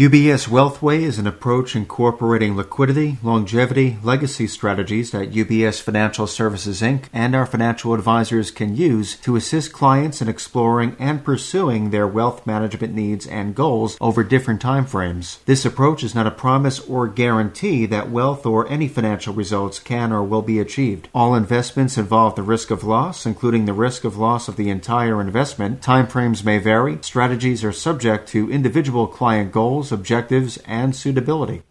UBS Wealthway is an approach incorporating liquidity, longevity, legacy strategies that UBS Financial Services Inc. and our financial advisors can use to assist clients in exploring and pursuing their wealth management needs and goals over different time frames. This approach is not a promise or guarantee that wealth or any financial results can or will be achieved. All investments involve the risk of loss, including the risk of loss of the entire investment. Time frames may vary. Strategies are subject to individual client goals objectives, and suitability.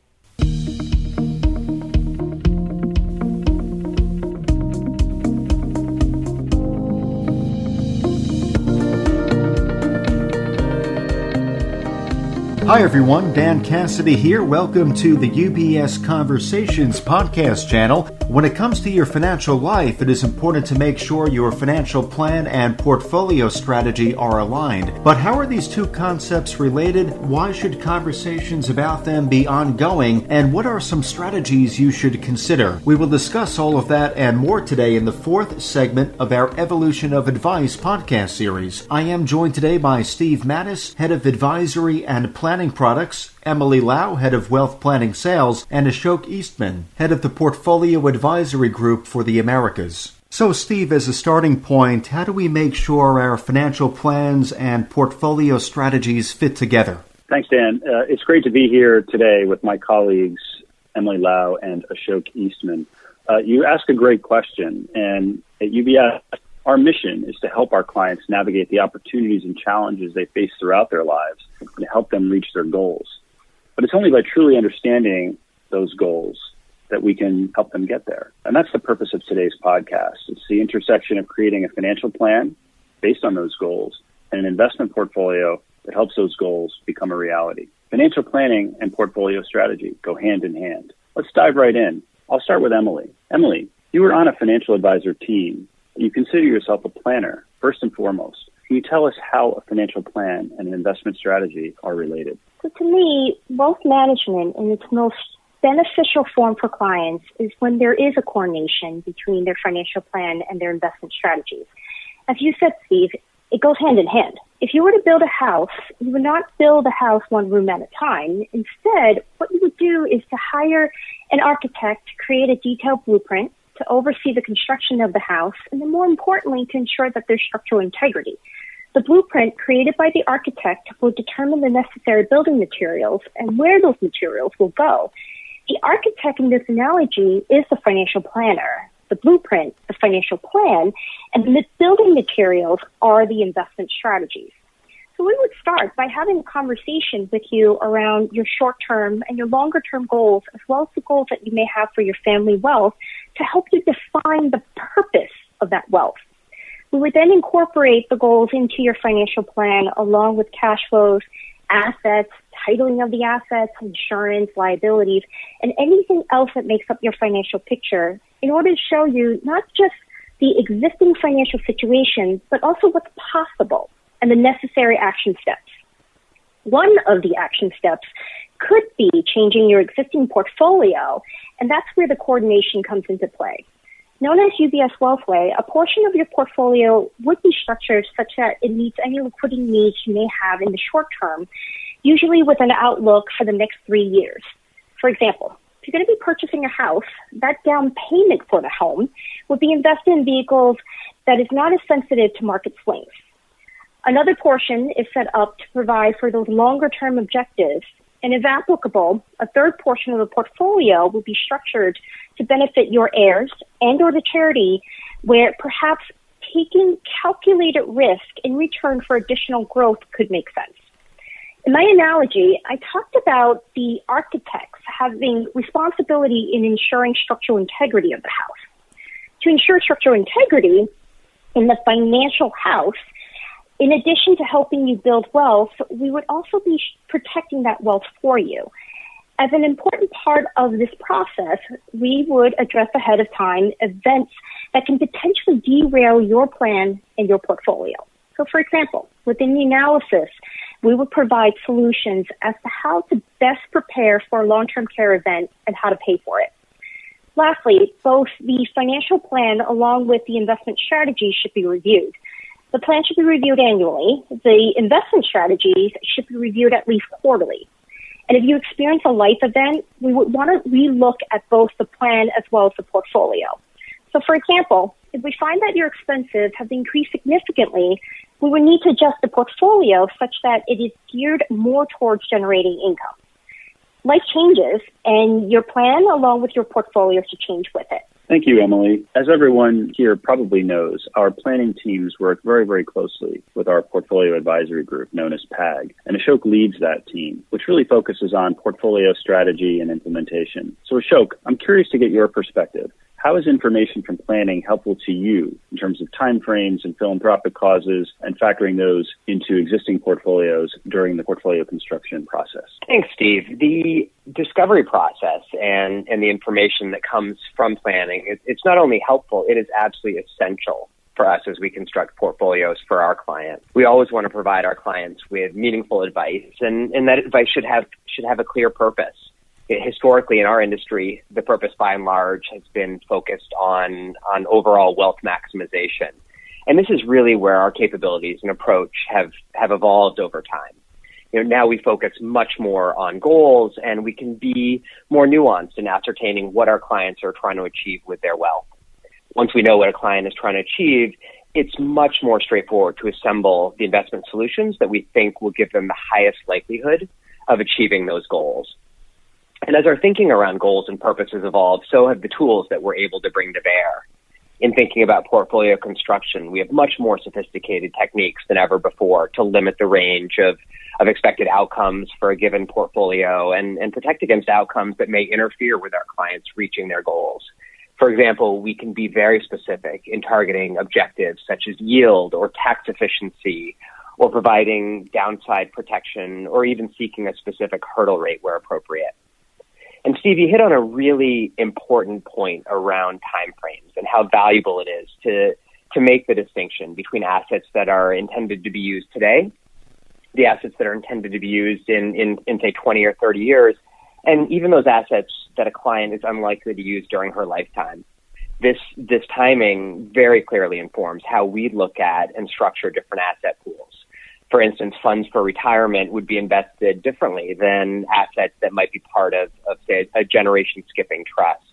Hi, everyone. Dan Cassidy here. Welcome to the UBS Conversations podcast channel. When it comes to your financial life, it is important to make sure your financial plan and portfolio strategy are aligned. But how are these two concepts related? Why should conversations about them be ongoing? And what are some strategies you should consider? We will discuss all of that and more today in the fourth segment of our Evolution of Advice podcast series. I am joined today by Steve Mattis, Head of Advisory and Planning Products, Emily Lau, Head of Wealth Planning Sales, and Ashok Eastman, Head of the Portfolio Advisory Group for the Americas. So, Steve, as a starting point, how do we make sure our financial plans and portfolio strategies fit together? Thanks, Dan. Uh, it's great to be here today with my colleagues, Emily Lau and Ashok Eastman. Uh, you ask a great question, and at UBS, our mission is to help our clients navigate the opportunities and challenges they face throughout their lives and help them reach their goals. But it's only by truly understanding those goals that we can help them get there. And that's the purpose of today's podcast. It's the intersection of creating a financial plan based on those goals and an investment portfolio that helps those goals become a reality. Financial planning and portfolio strategy go hand in hand. Let's dive right in. I'll start with Emily. Emily, you were on a financial advisor team. You consider yourself a planner, first and foremost. Can you tell us how a financial plan and an investment strategy are related? So to me, wealth management in its most beneficial form for clients is when there is a coordination between their financial plan and their investment strategies. As you said, Steve, it goes hand in hand. If you were to build a house, you would not build a house one room at a time. Instead, what you would do is to hire an architect to create a detailed blueprint to oversee the construction of the house, and then more importantly, to ensure that there's structural integrity. The blueprint created by the architect will determine the necessary building materials and where those materials will go. The architect in this analogy is the financial planner. The blueprint, the financial plan, and the building materials are the investment strategies. So we would start by having a conversation with you around your short term and your longer term goals, as well as the goals that you may have for your family wealth to help you define the purpose of that wealth. We would then incorporate the goals into your financial plan along with cash flows, assets, titling of the assets, insurance, liabilities, and anything else that makes up your financial picture in order to show you not just the existing financial situation, but also what's possible and the necessary action steps. One of the action steps could be changing your existing portfolio, and that's where the coordination comes into play. Known as UBS Wealthway, a portion of your portfolio would be structured such that it meets any liquidity needs you may have in the short term, usually with an outlook for the next three years. For example, if you're going to be purchasing a house, that down payment for the home would be invested in vehicles that is not as sensitive to market swings. Another portion is set up to provide for those longer term objectives. And if applicable, a third portion of the portfolio will be structured to benefit your heirs and or the charity where perhaps taking calculated risk in return for additional growth could make sense. In my analogy, I talked about the architects having responsibility in ensuring structural integrity of the house. To ensure structural integrity in the financial house, in addition to helping you build wealth, we would also be protecting that wealth for you. As an important part of this process, we would address ahead of time events that can potentially derail your plan and your portfolio. So, for example, within the analysis, we would provide solutions as to how to best prepare for a long-term care event and how to pay for it. Lastly, both the financial plan along with the investment strategy should be reviewed. The plan should be reviewed annually. The investment strategies should be reviewed at least quarterly. And if you experience a life event, we would want to relook at both the plan as well as the portfolio. So for example, if we find that your expenses have increased significantly, we would need to adjust the portfolio such that it is geared more towards generating income. Life changes and your plan along with your portfolio should change with it. Thank you, Emily. As everyone here probably knows, our planning teams work very, very closely with our portfolio advisory group known as PAG. And Ashok leads that team, which really focuses on portfolio strategy and implementation. So Ashok, I'm curious to get your perspective. How is information from planning helpful to you in terms of timeframes and philanthropic causes and factoring those into existing portfolios during the portfolio construction process? Thanks, Steve. The discovery process and, and the information that comes from planning, it, it's not only helpful, it is absolutely essential for us as we construct portfolios for our clients. We always want to provide our clients with meaningful advice and, and that advice should have should have a clear purpose historically in our industry, the purpose by and large has been focused on, on overall wealth maximization. And this is really where our capabilities and approach have, have evolved over time. You know, now we focus much more on goals and we can be more nuanced in ascertaining what our clients are trying to achieve with their wealth. Once we know what a client is trying to achieve, it's much more straightforward to assemble the investment solutions that we think will give them the highest likelihood of achieving those goals. And as our thinking around goals and purposes evolved, so have the tools that we're able to bring to bear. In thinking about portfolio construction, we have much more sophisticated techniques than ever before to limit the range of, of expected outcomes for a given portfolio and, and protect against outcomes that may interfere with our clients reaching their goals. For example, we can be very specific in targeting objectives such as yield or tax efficiency or providing downside protection or even seeking a specific hurdle rate where appropriate. And Steve, you hit on a really important point around timeframes and how valuable it is to to make the distinction between assets that are intended to be used today, the assets that are intended to be used in, in, in say 20 or 30 years, and even those assets that a client is unlikely to use during her lifetime. This this timing very clearly informs how we look at and structure different asset pools for instance, funds for retirement would be invested differently than assets that might be part of, of say, a generation skipping trust.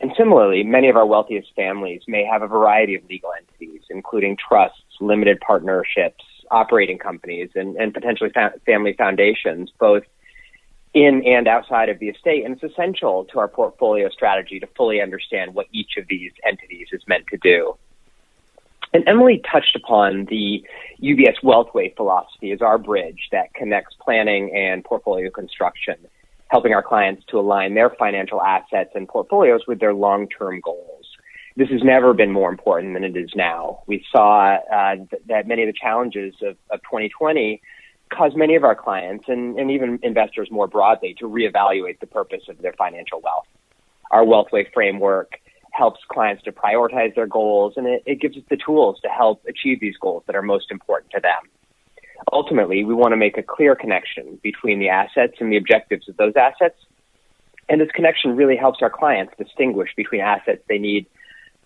And similarly, many of our wealthiest families may have a variety of legal entities, including trusts, limited partnerships, operating companies, and, and potentially fa- family foundations, both in and outside of the estate. And it's essential to our portfolio strategy to fully understand what each of these entities is meant to do. And Emily touched upon the UBS Wealthway philosophy as our bridge that connects planning and portfolio construction, helping our clients to align their financial assets and portfolios with their long-term goals. This has never been more important than it is now. We saw uh, th- that many of the challenges of, of 2020 caused many of our clients and, and even investors more broadly to reevaluate the purpose of their financial wealth. Our Wealthway framework helps clients to prioritize their goals and it, it gives us the tools to help achieve these goals that are most important to them. Ultimately, we want to make a clear connection between the assets and the objectives of those assets. And this connection really helps our clients distinguish between assets they need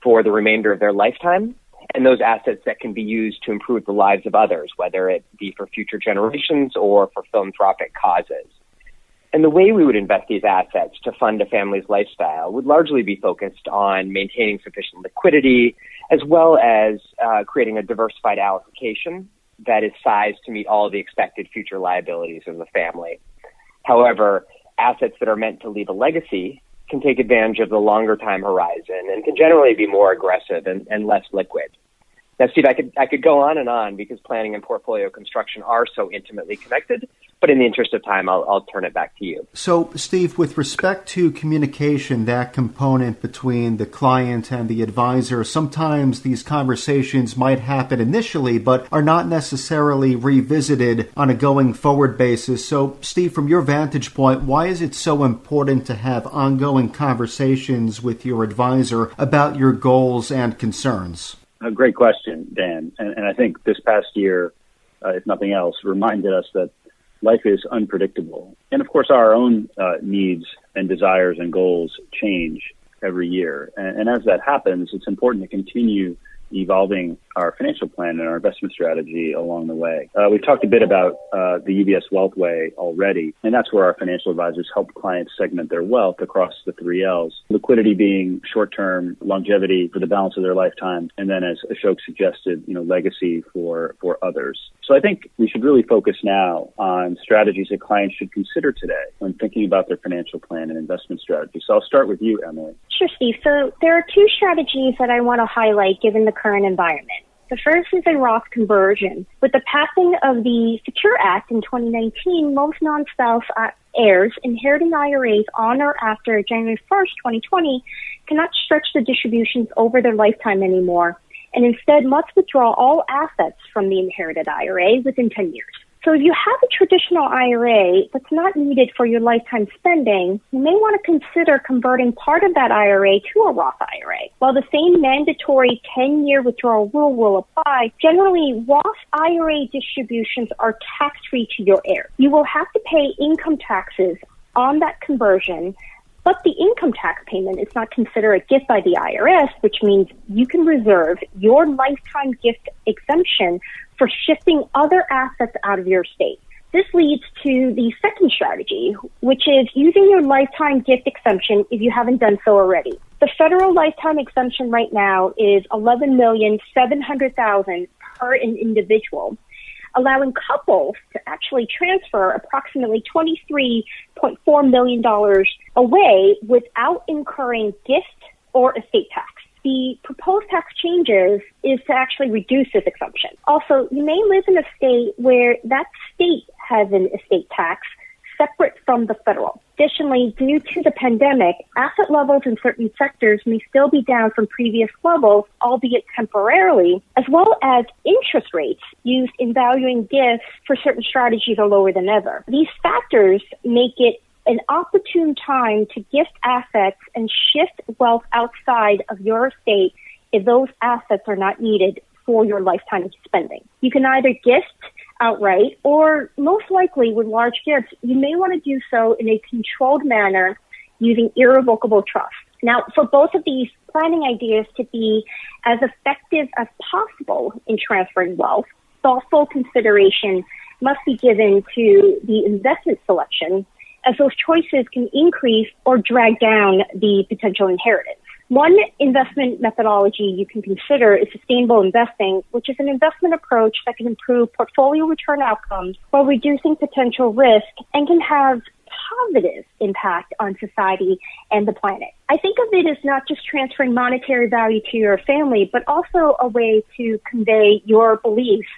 for the remainder of their lifetime and those assets that can be used to improve the lives of others, whether it be for future generations or for philanthropic causes. And the way we would invest these assets to fund a family's lifestyle would largely be focused on maintaining sufficient liquidity as well as uh, creating a diversified allocation that is sized to meet all the expected future liabilities of the family. However, assets that are meant to leave a legacy can take advantage of the longer time horizon and can generally be more aggressive and, and less liquid. Now, Steve, I could I could go on and on because planning and portfolio construction are so intimately connected. But in the interest of time, I'll, I'll turn it back to you. So, Steve, with respect to communication, that component between the client and the advisor, sometimes these conversations might happen initially, but are not necessarily revisited on a going forward basis. So, Steve, from your vantage point, why is it so important to have ongoing conversations with your advisor about your goals and concerns? A great question, Dan. And, and I think this past year, uh, if nothing else, reminded us that life is unpredictable. And of course, our own uh, needs and desires and goals change every year. And, and, as that happens, it's important to continue evolving our financial plan and our investment strategy along the way. Uh, we've talked a bit about uh, the UBS Wealthway already, and that's where our financial advisors help clients segment their wealth across the three L's. Liquidity being short-term, longevity for the balance of their lifetime, and then as Ashok suggested, you know, legacy for, for others. So I think we should really focus now on strategies that clients should consider today when thinking about their financial plan and investment strategy. So I'll start with you, Emily. Sure, Steve. So there are two strategies that I want to highlight given the current environment. The first is a Roth conversion. With the passing of the Secure Act in 2019, most non-spouse uh, heirs inheriting IRAs on or after January 1st, 2020 cannot stretch the distributions over their lifetime anymore and instead must withdraw all assets from the inherited IRA within 10 years. So if you have a traditional IRA that's not needed for your lifetime spending, you may want to consider converting part of that IRA to a Roth IRA. While the same mandatory 10 year withdrawal rule will apply, generally Roth IRA distributions are tax free to your heirs. You will have to pay income taxes on that conversion but the income tax payment is not considered a gift by the IRS, which means you can reserve your lifetime gift exemption for shifting other assets out of your state. This leads to the second strategy, which is using your lifetime gift exemption if you haven't done so already. The federal lifetime exemption right now is 11,700,000 per an individual, allowing couples to actually transfer approximately $23.4 million away without incurring gift or estate tax. The proposed tax changes is to actually reduce this exemption. Also, you may live in a state where that state has an estate tax separate from the federal. Additionally, due to the pandemic, asset levels in certain sectors may still be down from previous levels, albeit temporarily, as well as interest rates used in valuing gifts for certain strategies are lower than ever. These factors make it an opportune time to gift assets and shift wealth outside of your estate if those assets are not needed for your lifetime spending. You can either gift outright or most likely with large gifts, you may want to do so in a controlled manner using irrevocable trust. Now, for both of these planning ideas to be as effective as possible in transferring wealth, thoughtful consideration must be given to the investment selection as those choices can increase or drag down the potential inheritance. One investment methodology you can consider is sustainable investing, which is an investment approach that can improve portfolio return outcomes while reducing potential risk and can have positive impact on society and the planet. I think of it as not just transferring monetary value to your family, but also a way to convey your beliefs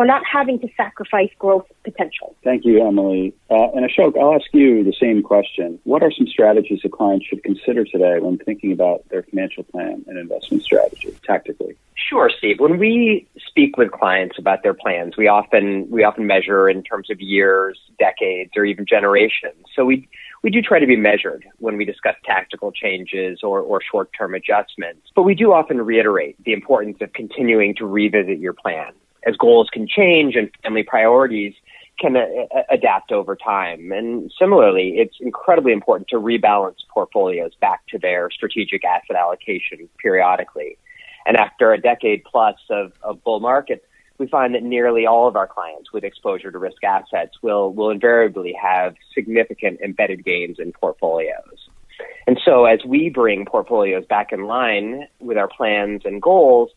we're not having to sacrifice growth potential. Thank you, Emily. Uh, and Ashok, I'll ask you the same question. What are some strategies a client should consider today when thinking about their financial plan and investment strategy tactically? Sure, Steve. When we speak with clients about their plans, we often we often measure in terms of years, decades, or even generations. So we we do try to be measured when we discuss tactical changes or, or short term adjustments. But we do often reiterate the importance of continuing to revisit your plan as goals can change and family priorities can uh, adapt over time. And similarly, it's incredibly important to rebalance portfolios back to their strategic asset allocation periodically. And after a decade plus of, of bull markets, we find that nearly all of our clients with exposure to risk assets will, will invariably have significant embedded gains in portfolios. And so as we bring portfolios back in line with our plans and goals,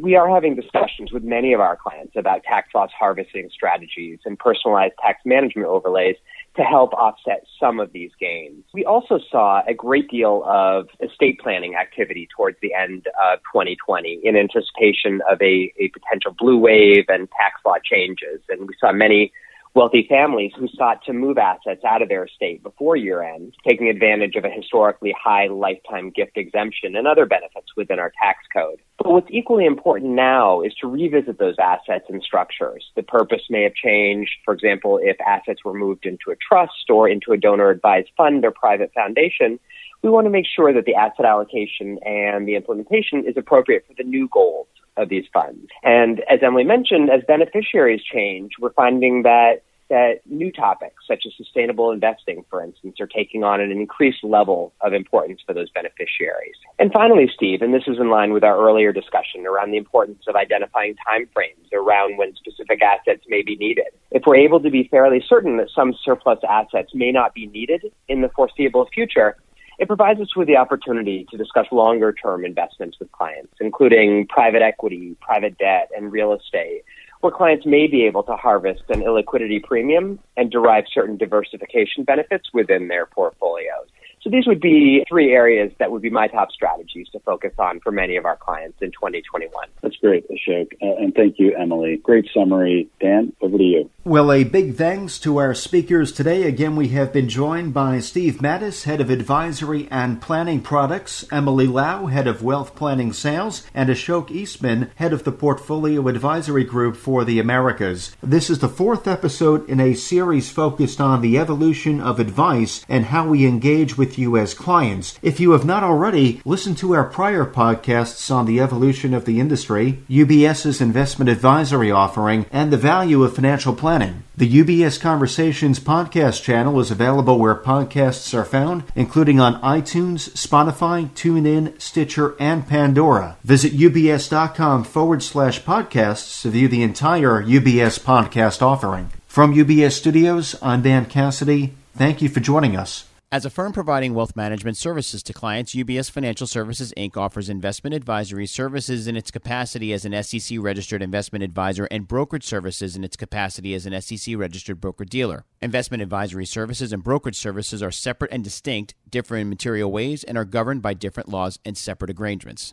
we are having discussions with many of our clients about tax loss harvesting strategies and personalized tax management overlays to help offset some of these gains. We also saw a great deal of estate planning activity towards the end of 2020 in anticipation of a, a potential blue wave and tax law changes. And we saw many wealthy families who sought to move assets out of their estate before year end, taking advantage of a historically high lifetime gift exemption and other benefits within our tax code. But what's equally important now is to revisit those assets and structures. The purpose may have changed. For example, if assets were moved into a trust or into a donor advised fund or private foundation, we want to make sure that the asset allocation and the implementation is appropriate for the new goals of these funds. And as Emily mentioned, as beneficiaries change, we're finding that that new topics such as sustainable investing, for instance, are taking on an increased level of importance for those beneficiaries. And finally, Steve, and this is in line with our earlier discussion around the importance of identifying timeframes around when specific assets may be needed. If we're able to be fairly certain that some surplus assets may not be needed in the foreseeable future, it provides us with the opportunity to discuss longer term investments with clients, including private equity, private debt, and real estate, where clients may be able to harvest an illiquidity premium and derive certain diversification benefits within their portfolios. So these would be three areas that would be my top strategies to focus on for many of our clients in 2021. That's great, Ashok. Uh, and thank you, Emily. Great summary. Dan, over to you. Well, a big thanks to our speakers today. Again, we have been joined by Steve Mattis, Head of Advisory and Planning Products, Emily Lau, Head of Wealth Planning Sales, and Ashok Eastman, Head of the Portfolio Advisory Group for the Americas. This is the fourth episode in a series focused on the evolution of advice and how we engage with you as clients. If you have not already, listen to our prior podcasts on the evolution of the industry, UBS's investment advisory offering, and the value of financial planning. The UBS Conversations podcast channel is available where podcasts are found, including on iTunes, Spotify, TuneIn, Stitcher, and Pandora. Visit ubs.com forward slash podcasts to view the entire UBS podcast offering. From UBS Studios, I'm Dan Cassidy. Thank you for joining us. As a firm providing wealth management services to clients, UBS Financial Services Inc. offers investment advisory services in its capacity as an SEC registered investment advisor and brokerage services in its capacity as an SEC registered broker dealer. Investment advisory services and brokerage services are separate and distinct, differ in material ways, and are governed by different laws and separate arrangements.